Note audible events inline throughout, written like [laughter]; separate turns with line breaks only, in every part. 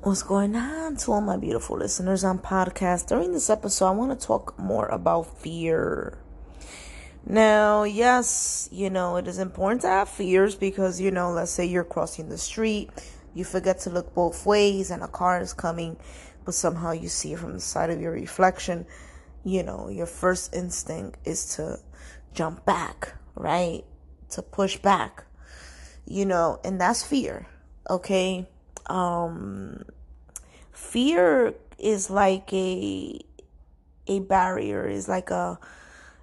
What's going on to all my beautiful listeners on podcast? During this episode, I want to talk more about fear. Now, yes, you know, it is important to have fears because, you know, let's say you're crossing the street, you forget to look both ways, and a car is coming, but somehow you see it from the side of your reflection. You know, your first instinct is to jump back, right? To push back, you know, and that's fear, okay? Um fear is like a a barrier is like a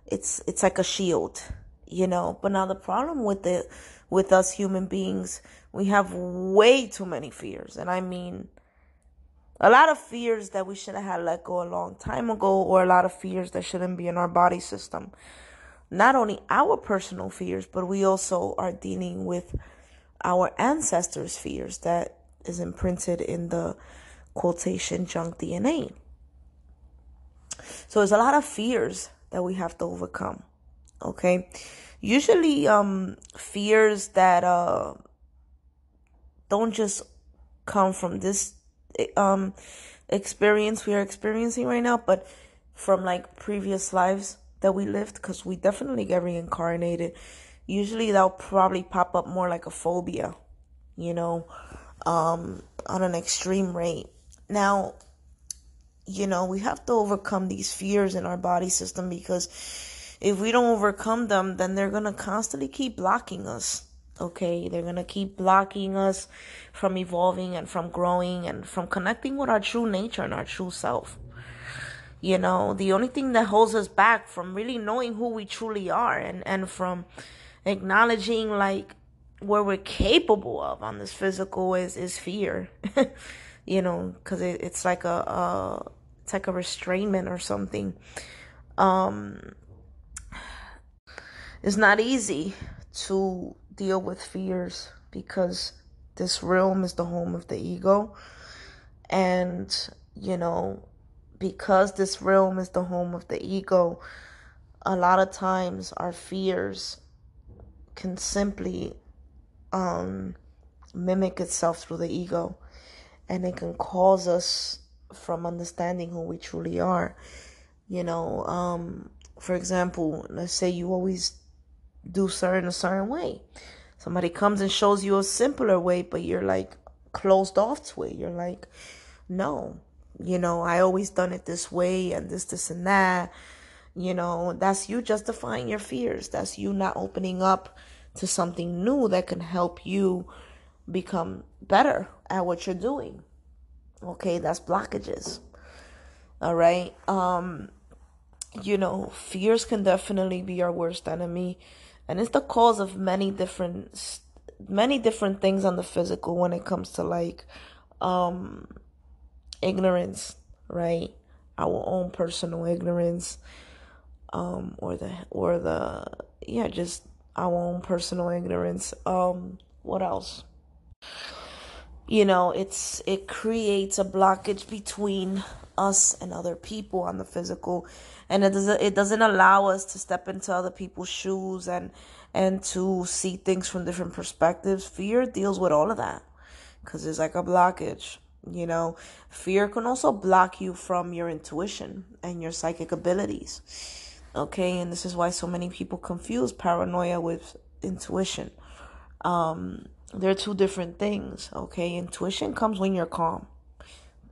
it's it's like a shield you know? But now the problem with it with us human beings we have way too many fears. And i mean a lot of fears that we should have had let go a long time ago or a lot of fears that shouldn't be in our body system. Not only our personal fears but we also are dealing with our ancestors fears that is imprinted in the quotation junk DNA. So there's a lot of fears that we have to overcome. Okay. Usually, um, fears that, uh, don't just come from this, um, experience we are experiencing right now, but from like previous lives that we lived, because we definitely get reincarnated. Usually that'll probably pop up more like a phobia, you know, um, on an extreme rate. Now, you know, we have to overcome these fears in our body system because if we don't overcome them, then they're going to constantly keep blocking us. Okay, they're going to keep blocking us from evolving and from growing and from connecting with our true nature and our true self. You know, the only thing that holds us back from really knowing who we truly are and, and from acknowledging like what we're capable of on this physical is is fear. [laughs] You know because it, it's like a, a it's like a restrainment or something. Um it's not easy to deal with fears because this realm is the home of the ego. And you know because this realm is the home of the ego a lot of times our fears can simply um, mimic itself through the ego. And it can cause us from understanding who we truly are. You know um, for example let's say you always do certain a certain way. Somebody comes and shows you a simpler way but you're like closed off to it. You're like no. You know i always done it this way and this this and that. You know that's you justifying your fears. That's you not opening up to something new that can help you become better at what you're doing. Okay, that's blockages. All right. Um you know, fears can definitely be our worst enemy and it's the cause of many different many different things on the physical when it comes to like um ignorance, right? Our own personal ignorance um or the or the yeah, just our own personal ignorance. Um, what else? You know, it's it creates a blockage between us and other people on the physical, and it doesn't it doesn't allow us to step into other people's shoes and and to see things from different perspectives. Fear deals with all of that because it's like a blockage. You know, fear can also block you from your intuition and your psychic abilities Okay, and this is why so many people confuse paranoia with intuition. Um, they're two different things. Okay, intuition comes when you're calm.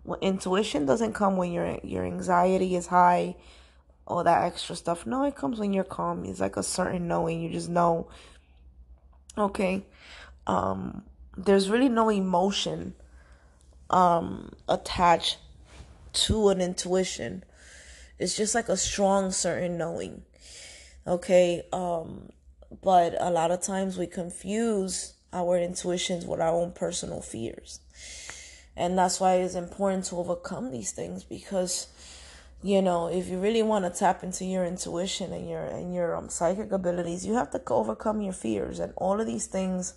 Well, intuition doesn't come when your your anxiety is high, all that extra stuff. No, it comes when you're calm. It's like a certain knowing. You just know. Okay, um, there's really no emotion um attached to an intuition it's just like a strong certain knowing. Okay? Um but a lot of times we confuse our intuitions with our own personal fears. And that's why it's important to overcome these things because you know, if you really want to tap into your intuition and your and your um, psychic abilities, you have to overcome your fears and all of these things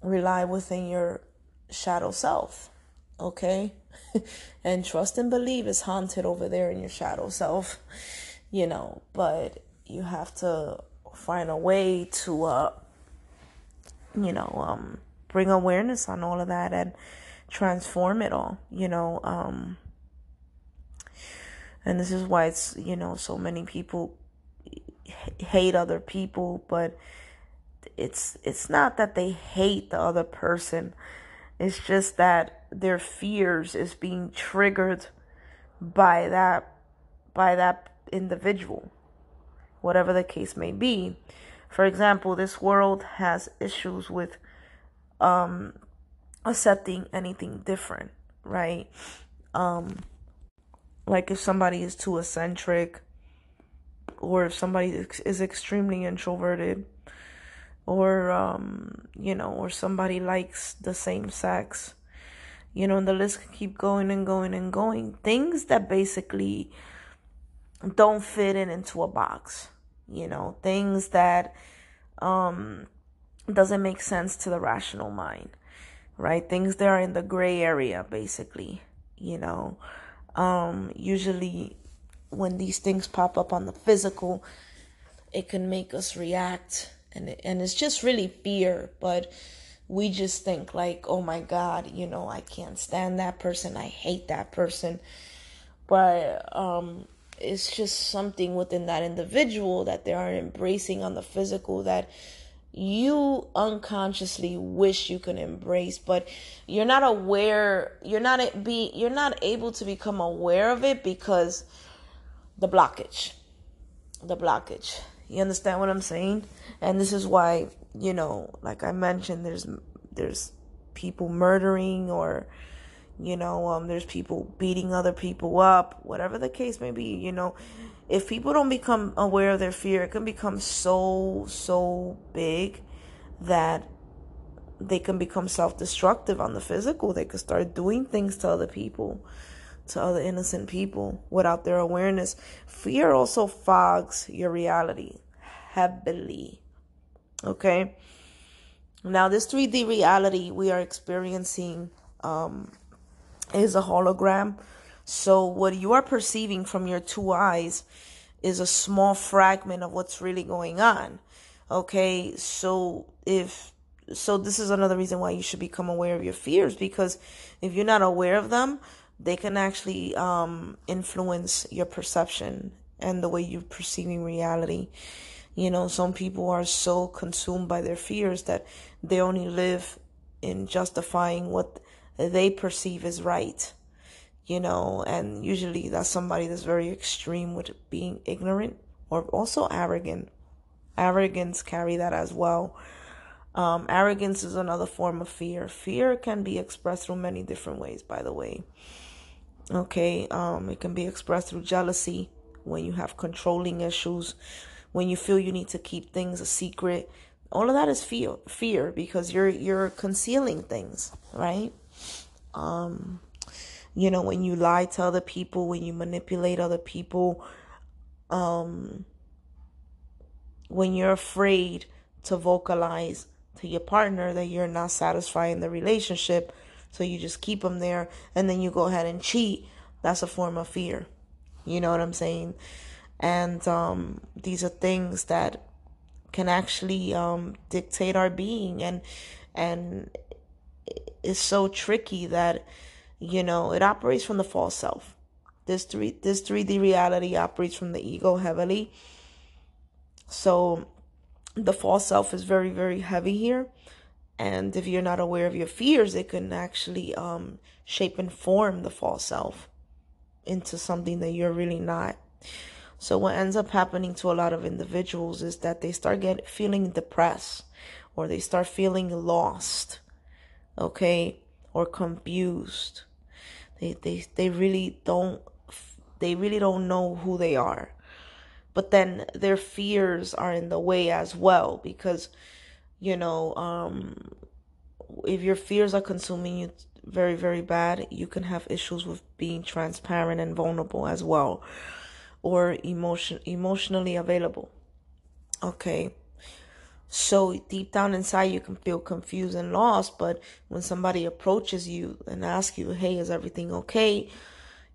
rely within your shadow self. Okay? [laughs] and trust and believe is haunted over there in your shadow self, you know, but you have to find a way to, uh, you know, um, bring awareness on all of that and transform it all, you know. Um, and this is why it's, you know, so many people hate other people, but it's it's not that they hate the other person. It's just that their fears is being triggered by that by that individual, whatever the case may be. For example, this world has issues with um, accepting anything different, right? Um, like if somebody is too eccentric, or if somebody is extremely introverted, or um, you know, or somebody likes the same sex, you know, and the list can keep going and going and going. Things that basically don't fit in into a box, you know, things that um doesn't make sense to the rational mind, right? Things that are in the gray area, basically, you know. Um, usually, when these things pop up on the physical, it can make us react, and it, and it's just really fear, but we just think like, oh my God, you know, I can't stand that person. I hate that person. But um, it's just something within that individual that they are embracing on the physical that you unconsciously wish you could embrace but you're not aware you're not be you're not able to become aware of it because the blockage the blockage you understand what i'm saying and this is why you know, like I mentioned, there's there's people murdering or you know, um, there's people beating other people up, whatever the case may be, you know, if people don't become aware of their fear, it can become so, so big that they can become self destructive on the physical. They could start doing things to other people, to other innocent people without their awareness. Fear also fogs your reality heavily. Okay. Now, this 3D reality we are experiencing um, is a hologram. So, what you are perceiving from your two eyes is a small fragment of what's really going on. Okay. So, if so, this is another reason why you should become aware of your fears because if you're not aware of them, they can actually um, influence your perception and the way you're perceiving reality. You know, some people are so consumed by their fears that they only live in justifying what they perceive as right. You know, and usually that's somebody that's very extreme with being ignorant or also arrogant. Arrogance carry that as well. Um, arrogance is another form of fear. Fear can be expressed through many different ways, by the way. Okay, um, it can be expressed through jealousy when you have controlling issues when you feel you need to keep things a secret. All of that is fear, fear because you're you're concealing things, right? Um, you know, when you lie to other people, when you manipulate other people, um, when you're afraid to vocalize to your partner that you're not satisfying the relationship, so you just keep them there and then you go ahead and cheat, that's a form of fear. You know what I'm saying? And um, these are things that can actually um, dictate our being. And and it's so tricky that you know it operates from the false self. This three this 3d reality operates from the ego heavily. So the false self is very very heavy here. And if you're not aware of your fears it can actually um, shape and form the false self into something that you're really not so what ends up happening to a lot of individuals is that they start get feeling depressed or they start feeling lost, okay, or confused. They they they really don't they really don't know who they are. But then their fears are in the way as well because you know, um if your fears are consuming you very very bad, you can have issues with being transparent and vulnerable as well or emotion emotionally available. Okay. So deep down inside you can feel confused and lost, but when somebody approaches you and asks you, "Hey, is everything okay?"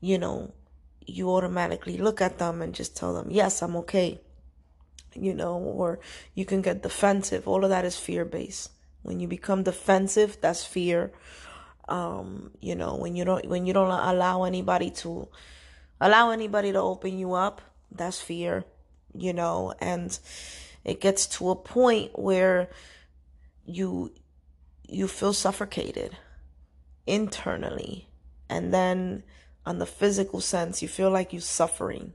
you know, you automatically look at them and just tell them, "Yes, I'm okay." You know, or you can get defensive. All of that is fear based. When you become defensive, that's fear. Um, you know, when you don't when you don't allow anybody to allow anybody to open you up, that's fear, you know, and it gets to a point where you you feel suffocated internally. And then on the physical sense you feel like you're suffering.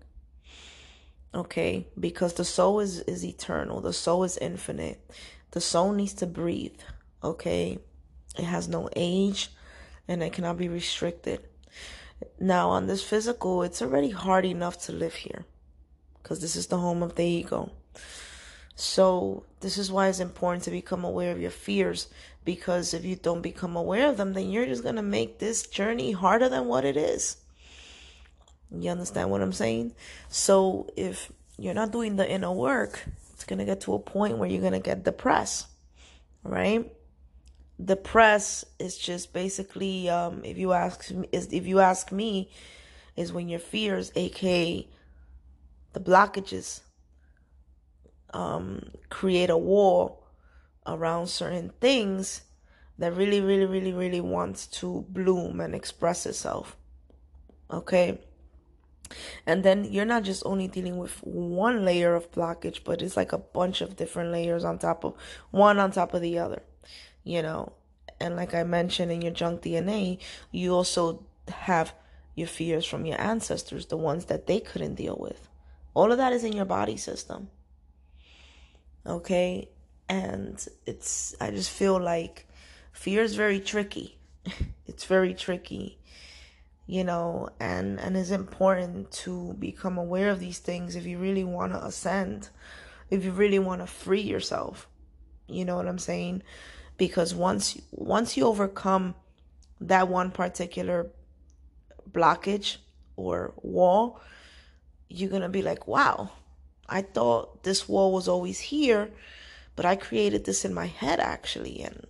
Okay? Because the soul is is eternal. The soul is infinite. The soul needs to breathe. Okay? It has no age and it cannot be restricted now on this physical it's already hard enough to live here because this is the home of the ego so this is why it's important to become aware of your fears because if you don't become aware of them, then you're just going to make this journey harder than what it is. You understand what I'm saying? So if you're not doing the inner work, it's going to get to a point where you're going to get depressed, right? Depressed is just basically, um, if you ask me, is if you ask me, is when your fears, aka the blockages, um, create a wall around certain things that really, really, really, really wants to bloom and express itself. Okay. And then you're not just only dealing with one layer of blockage, but it's like a bunch of different layers on top of one on top of the other, you know. And like I mentioned in your junk DNA, you also have your fears from your ancestors, the ones that they couldn't deal with. All of that is in your body system. Okay and it's i just feel like fear is very tricky [laughs] it's very tricky you know and and it's important to become aware of these things if you really want to ascend if you really want to free yourself you know what i'm saying because once once you overcome that one particular blockage or wall you're going to be like wow i thought this wall was always here but I created this in my head actually, and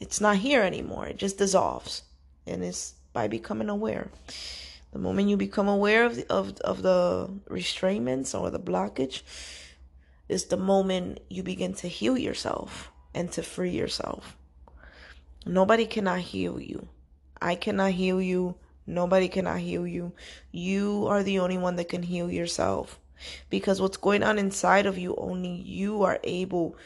it's not here anymore. It just dissolves. And it's by becoming aware. The moment you become aware of the, of, of the restraints or the blockage, is the moment you begin to heal yourself and to free yourself. Nobody cannot heal you. I cannot heal you. Nobody cannot heal you. You are the only one that can heal yourself because what's going on inside of you only you are able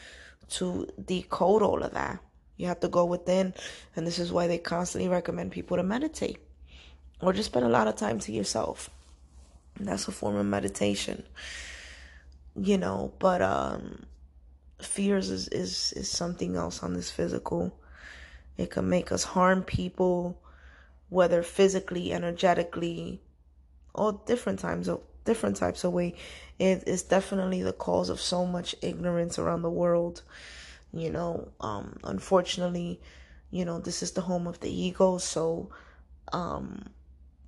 to decode all of that you have to go within and this is why they constantly recommend people to meditate or just spend a lot of time to yourself and that's a form of meditation you know but um fears is is is something else on this physical it can make us harm people whether physically energetically all different times of different types of way. It is definitely the cause of so much ignorance around the world. You know, um, unfortunately, you know, this is the home of the ego, so um,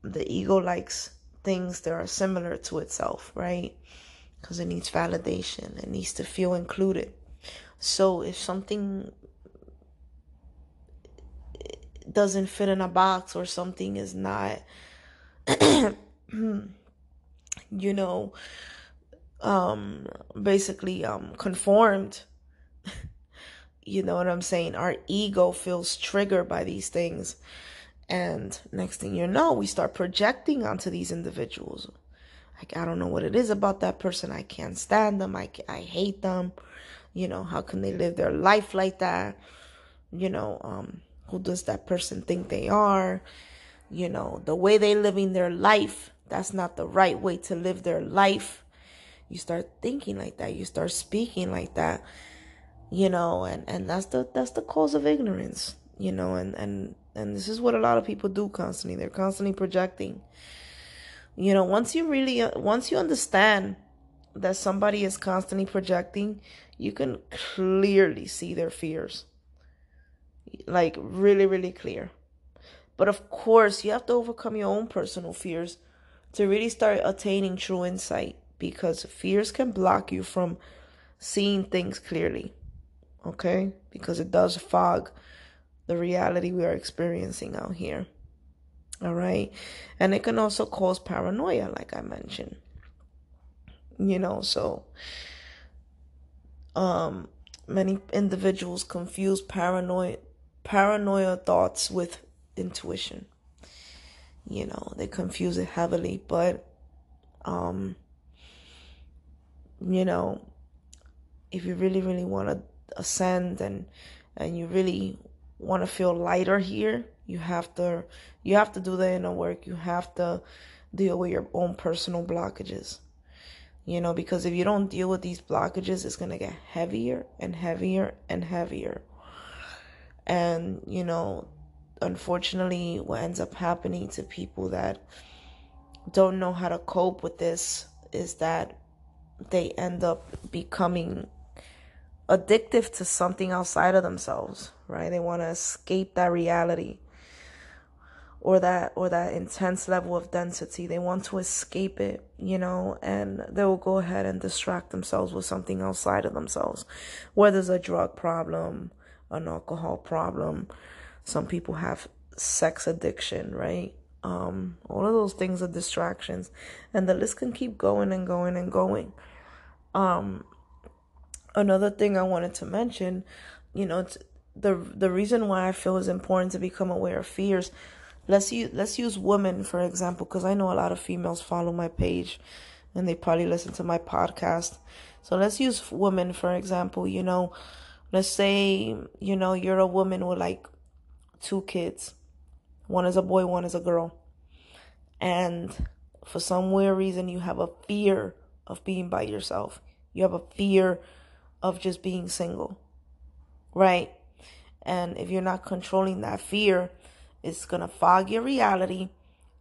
the ego likes things that are similar to itself, right? Because it needs validation, it needs to feel included. So if something doesn't fit in a box or something is not [clears throat] you know, um, basically um, conformed. [laughs] you know what I'm saying? Our ego feels triggered by these things. And next thing you know, we start projecting onto these individuals. Like, I don't know what it is about that person. I can't stand them. I, I hate them. You know, how can they live their life like that? You know, um, who does that person think they are? You know, the way they living their life that's not the right way to live their life. You start thinking like that. You start speaking like that. You know, and, and that's the that's the cause of ignorance. You know, and, and and this is what a lot of people do constantly. They're constantly projecting. You know, once you really once you understand that somebody is constantly projecting, you can clearly see their fears. Like really, really clear. But of course, you have to overcome your own personal fears to really start attaining true insight because fears can block you from seeing things clearly. Okay? Because it does fog the reality we are experiencing out here. All right? And it can also cause paranoia, like I mentioned. You know, so um many individuals confuse paranoid paranoia thoughts with intuition. You know, they confuse it heavily, but um you know, if you really really want to ascend and and you really want to feel lighter here, you have to you have to do the inner work. You have to deal with your own personal blockages. You know, because if you don't deal with these blockages, it's going to get heavier and heavier and heavier. And, you know, unfortunately, what ends up happening to people that don't know how to cope with this is that they end up becoming addictive to something outside of themselves, right? They want to escape that reality or that or that intense level of density. They want to escape it, you know, and they will go ahead and distract themselves with something outside of themselves. Whether it's a drug problem, an alcohol problem, some people have sex addiction, right? Um, all of those things are distractions, and the list can keep going and going and going. Um, another thing I wanted to mention, you know, the the reason why I feel is important to become aware of fears let's use let's use women for example because i know a lot of females follow my page and they probably listen to my podcast. So let's use women for example you know let's say you know you're a woman with like two kids. One is a boy one is a girl. And for some weird reason you have a fear of being by yourself. You have a fear of just being single right? And if you're not controlling that fear it's going to fog your reality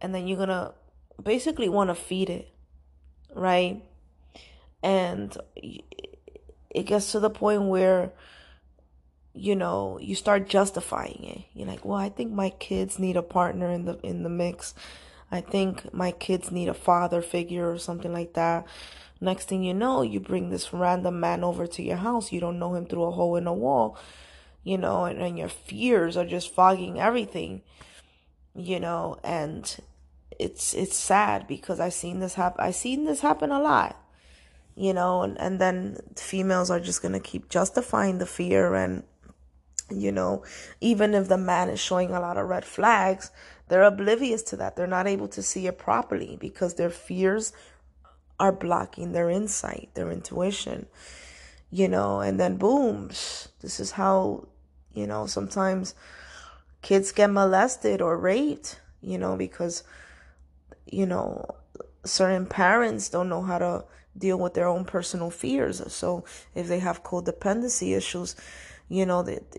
and then you're going to basically want to feed it, right? And it gets to the point where you know you start justifying it. You're like well i think my kids need a partner in the in the mix. I think my kids need a father figure or something like that. Next thing you know you bring this random man over to your house. You don't know him through a hole in a wall you know, and, and your fears are just fogging everything, you know, and it's it's sad because I've seen this happen I've seen this happen a lot. You know, and, and then females are just gonna keep justifying the fear and you know, even if the man is showing a lot of red flags, they're oblivious to that. They're not able to see it properly because their fears are blocking their insight, their intuition you know, and then boom, this is how, you know, sometimes kids get molested or raped, you know, because, you know, certain parents don't know how to deal with their own personal fears. So if they have codependency issues, you know, that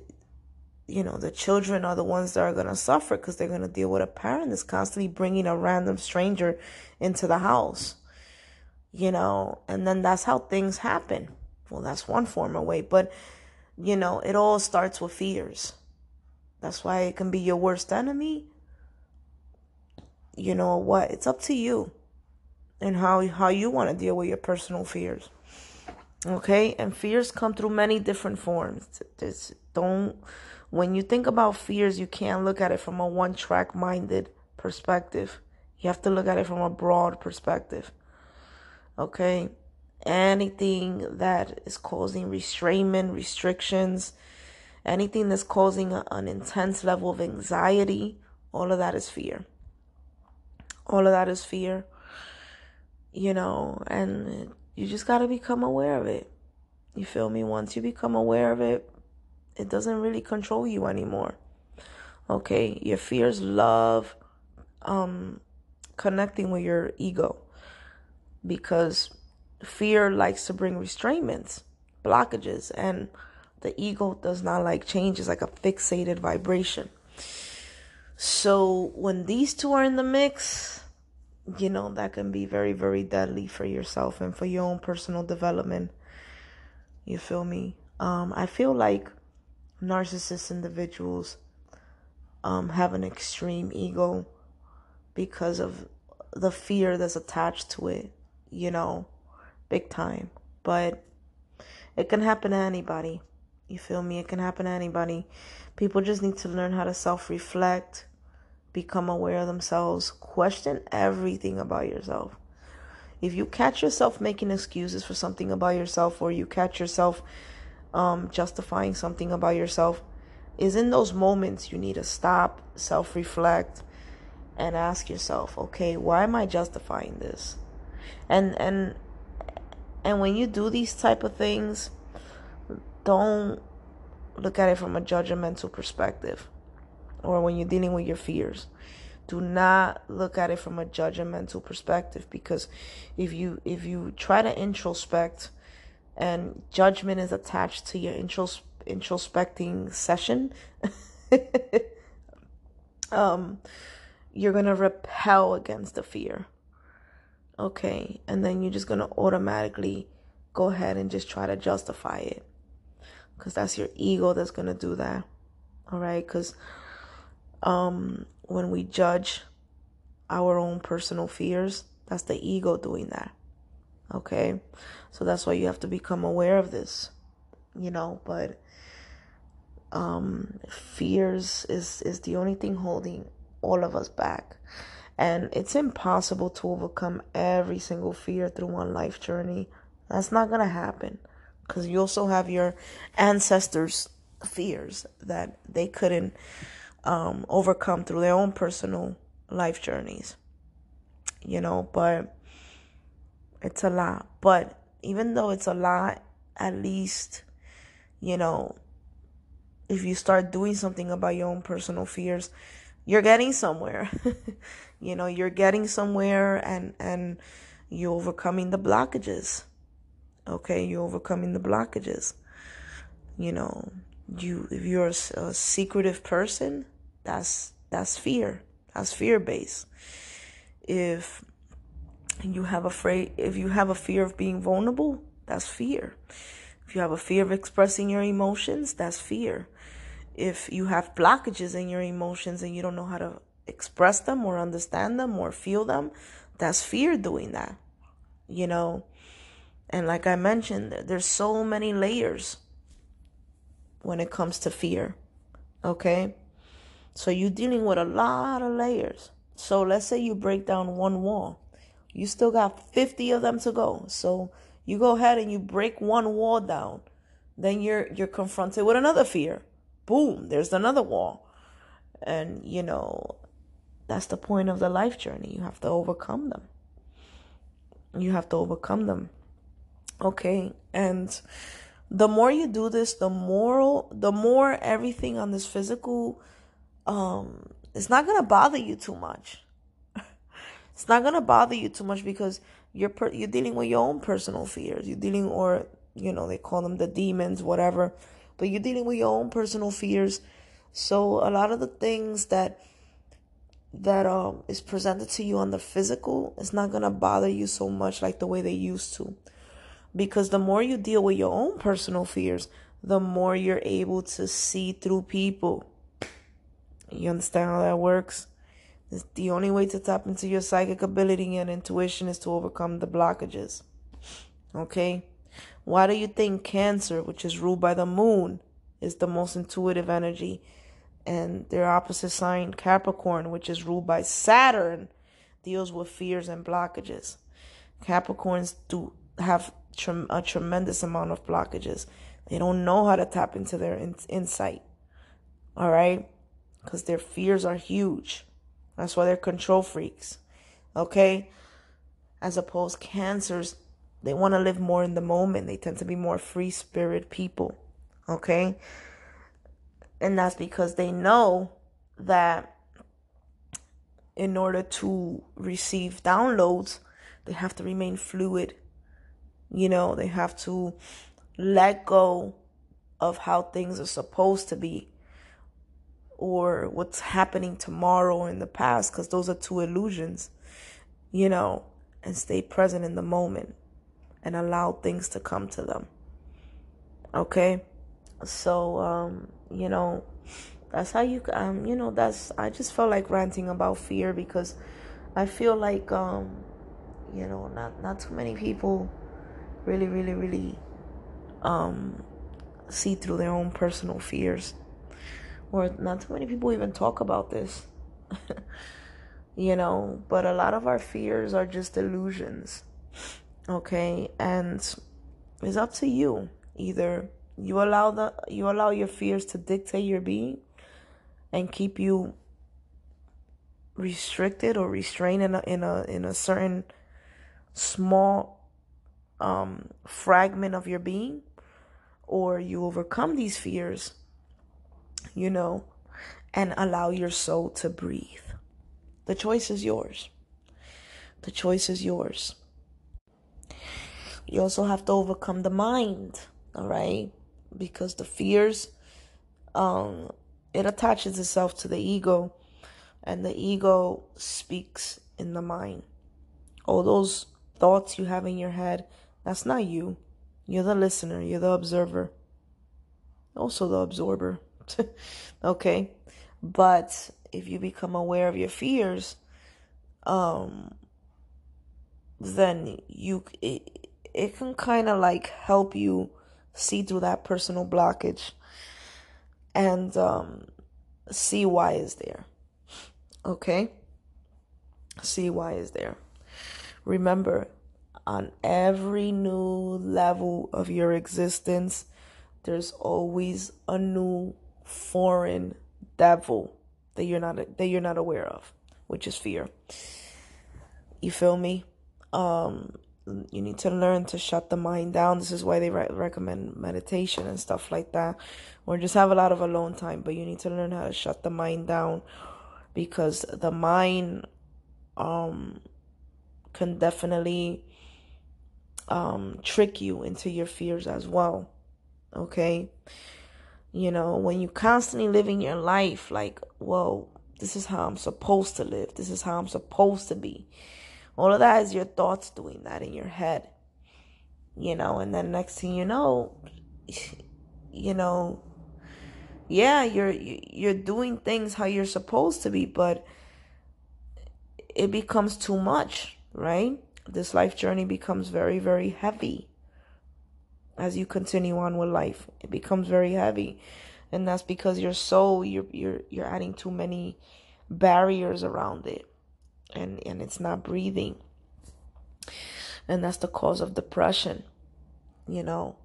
you know the children are the ones that are going to suffer because they're going to deal with a parent that's constantly bringing a random stranger into the house you know and then that's how things happen well, that's one form of way, but you know, it all starts with fears. That's why it can be your worst enemy. You know what? It's up to you and how how you want to deal with your personal fears. Okay? And fears come through many different forms. There's don't when you think about fears, you can't look at it from a one-track minded perspective. You have to look at it from a broad perspective. Okay? Anything that is causing restrainment, restrictions, anything that's causing an intense level of anxiety, all of that is fear. All of that is fear, you know, and you just got to become aware of it. You feel me? Once you become aware of it, it doesn't really control you anymore. Okay, your fears love um, connecting with your ego because fear likes to bring restraints, blockages, and the ego does not like change. It's like a fixated vibration. So when these two are in the mix, you know, that can be very, very deadly for yourself and for your own personal development. You feel me? Um, I feel like narcissist individuals um, have an extreme ego because of the fear that's attached to it, you know big time. But it can happen to anybody. You feel me? It can happen to anybody. People just need to learn how to self reflect, become aware of themselves, question everything about yourself. If you catch yourself making excuses for something about yourself, or you catch yourself um, justifying something about yourself, is in those moments you need to stop, self reflect, and ask yourself, okay, why am I justifying this? And and and when you do these type of things, don't look at it from a judgmental perspective or when you're dealing with your fears. Do not look at it from a judgmental perspective because if you if you try to introspect and judgment is attached to your intros, introspecting session [laughs] um you're to repel against the fear okay and then you're just going to automatically go ahead and just try to justify it. Because that's your ego that's going to do that. All right because um when we judge our own personal fears that's the ego doing that. Okay? So that's why you have to become aware of this you know but um fears is is the only thing holding all of us back and it's impossible to overcome every single fear through one life journey that's not going to happen because you also have your ancestors' fears that they couldn't um, overcome through their own personal life journeys. You know, but it's a lot. But even though it's a lot, at least, you know, if you start doing something about your own personal fears, you're getting somewhere. [laughs] you know, you're getting somewhere and and you're overcoming the blockages. Okay, you're overcoming the blockages. You know, you if you're a, a secretive person, that's that's fear. That's fear based. If you have afraid if you have a fear of being vulnerable, that's fear. If you have a fear of expressing your emotions, that's fear. If you have blockages in your emotions and you don't know how to express them or understand them or feel them, that's fear doing that. You know, and like I mentioned, there's so many layers when it comes to fear. Okay? So you're dealing with a lot of layers. So let's say you break down one wall. You still got 50 of them to go. So you go ahead and you break one wall down. Then you're you're confronted with another fear. Boom, there's another wall. And you know, that's the point of the life journey. You have to overcome them. You have to overcome them. Okay, and the more you do this, the more the more everything on this physical um it's not gonna bother you too much. [laughs] it's not gonna bother you too much because you're per- you're dealing with your own personal fears. You're dealing, or you know, they call them the demons, whatever. But you're dealing with your own personal fears. So a lot of the things that that um is presented to you on the physical, it's not gonna bother you so much like the way they used to. Because the more you deal with your own personal fears, the more you're able to see through people. You understand how that works? It's the only way to tap into your psychic ability and intuition is to overcome the blockages. Okay? Why do you think Cancer, which is ruled by the moon, is the most intuitive energy? And their opposite sign, Capricorn, which is ruled by Saturn, deals with fears and blockages. Capricorns do have a tremendous amount of blockages. They don't know how to tap into their in- insight. All right? Because their fears are huge. That's why they're control freaks. Okay? As opposed cancers, they want to live more in the moment. They tend to be more free spirit people. Okay? And that's because they know that in order to receive downloads, they have to remain fluid you know, they have to let go of how things are supposed to be or what's happening tomorrow or in the past because those are two illusions, you know, and stay present in the moment and allow things to come to them. Okay? So, um, you know, that's how you um you know that's I just felt like ranting about fear because I feel like um you know not not too many people really, really, really um, see through their own personal fears. Or not too many people even talk about this. [laughs] you know, but a lot of our fears are just illusions. Okay, and it's up to you. Either You allow the you allow your fears to dictate your being and keep you restricted or restrained in a in a in a certain small um, fragment of your being, or you overcome these fears, you know, and allow your soul to breathe. The choice is yours. The choice is yours. You also have to overcome the mind, all right? Because the fears, um, it attaches itself to the ego, and the ego speaks in the mind. All those thoughts you have in your head, that's not you. You're the listener, you're the observer, also the absorber. [laughs] okay? But if you become aware of your fears, um, then you it, it can kind of like help you see through that personal blockage and um, see why is there. Okay? See why is there. Remember, on every new level of your existence, there's always a new foreign devil that you're not that you're not aware of, which is fear. You feel me? Um, you need to learn to shut the mind down. This is why they re- recommend meditation and stuff like that, or just have a lot of alone time. But you need to learn how to shut the mind down because the mind um can definitely um trick you into your fears as well. Okay? You know, when you constantly living your life like, whoa, this is how I'm supposed to live. This is how I'm supposed to be. All of that is your thoughts doing that in your head. You know, and then next thing you know, [sighs] you know, yeah, you're you're doing things how you're supposed to be, but it becomes too much, right? This life journey becomes very very heavy as you continue on with life. It becomes very heavy. And that's because your soul you're you're you're adding too many barriers around it. And and it's not breathing. And that's the cause of depression. You know.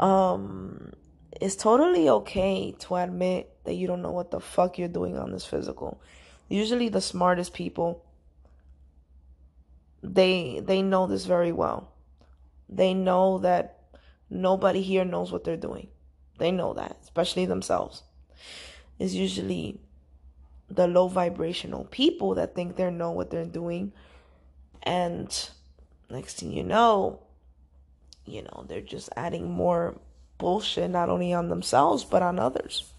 Um it's totally okay to admit that you don't know what the fuck you're doing on this physical. Usually the smartest people they they know this very well. They know that Nobody here knows what they're doing. They know that, especially themselves. It's usually the low vibrational people that think they know what they're doing. And next thing you know, you know, they're just adding more bullshit, not only on themselves, but on others.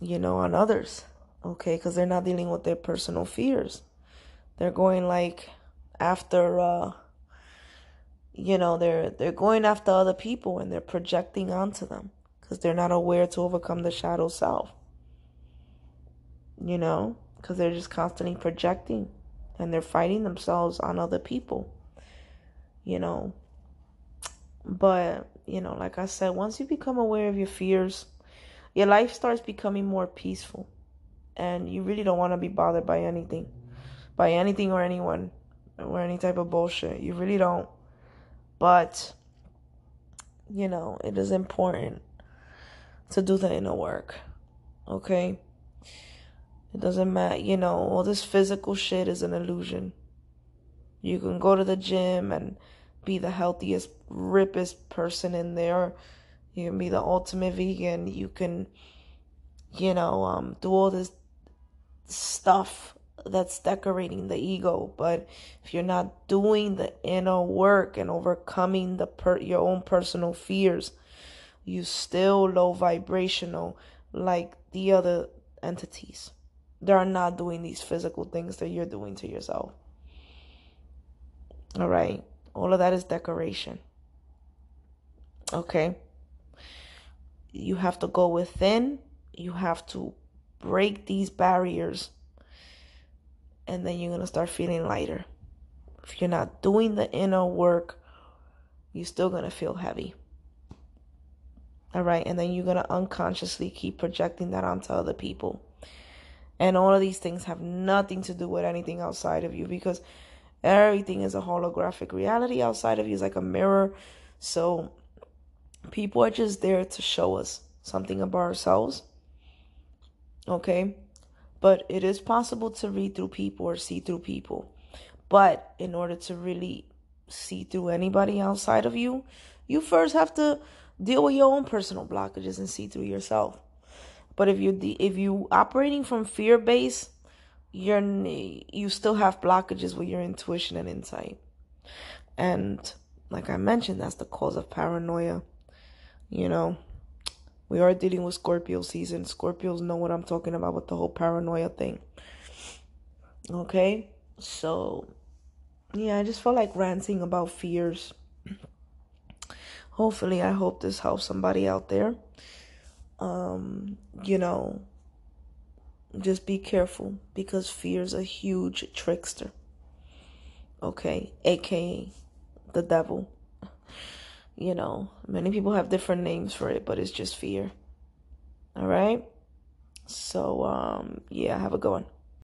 You know, on others. Okay, because they're not dealing with their personal fears. They're going like after, uh, you know they're they're going after other people and they're projecting onto them because they're not aware to overcome the shadow self you know because they're just constantly projecting and they're fighting themselves on other people you know but you know like i said once you become aware of your fears your life starts becoming more peaceful and you really don't want to be bothered by anything by anything or anyone or any type of bullshit you really don't but, you know, it is important to do the inner work. Okay? It doesn't matter, you know, all this physical shit is an illusion. You can go to the gym and be the healthiest, rippest person in there. You can be the ultimate vegan. You can, you know, um, do all this stuff that's decorating the ego but if you're not doing the inner work and overcoming the per- your own personal fears you still low vibrational like the other entities they're not doing these physical things that you're doing to yourself all right all of that is decoration okay you have to go within you have to break these barriers and then you're going to start feeling lighter. If you're not doing the inner work, you're still going to feel heavy. All right. And then you're going to unconsciously keep projecting that onto other people. And all of these things have nothing to do with anything outside of you because everything is a holographic reality outside of you is like a mirror. So People are just there to show us something about ourselves. Okay? But it is possible to read through people or see through people. But in order to really see through anybody outside of you, you first have to deal with your own personal blockages and see through yourself. But if you if you operating from fear base, you're you still have blockages with your intuition and insight. And like I mentioned, that's the cause of paranoia. You know, we are dealing with Scorpio season. Scorpios know what I'm talking about with the whole paranoia thing. Okay? So, yeah, I just felt like ranting about fears. Hopefully, I hope this helps somebody out there. Um, you know, just be careful because fear is a huge trickster. Okay? AKA the devil. [laughs] You know, many people have different names for it, but it's just fear. All right? So, um, yeah, have a good one.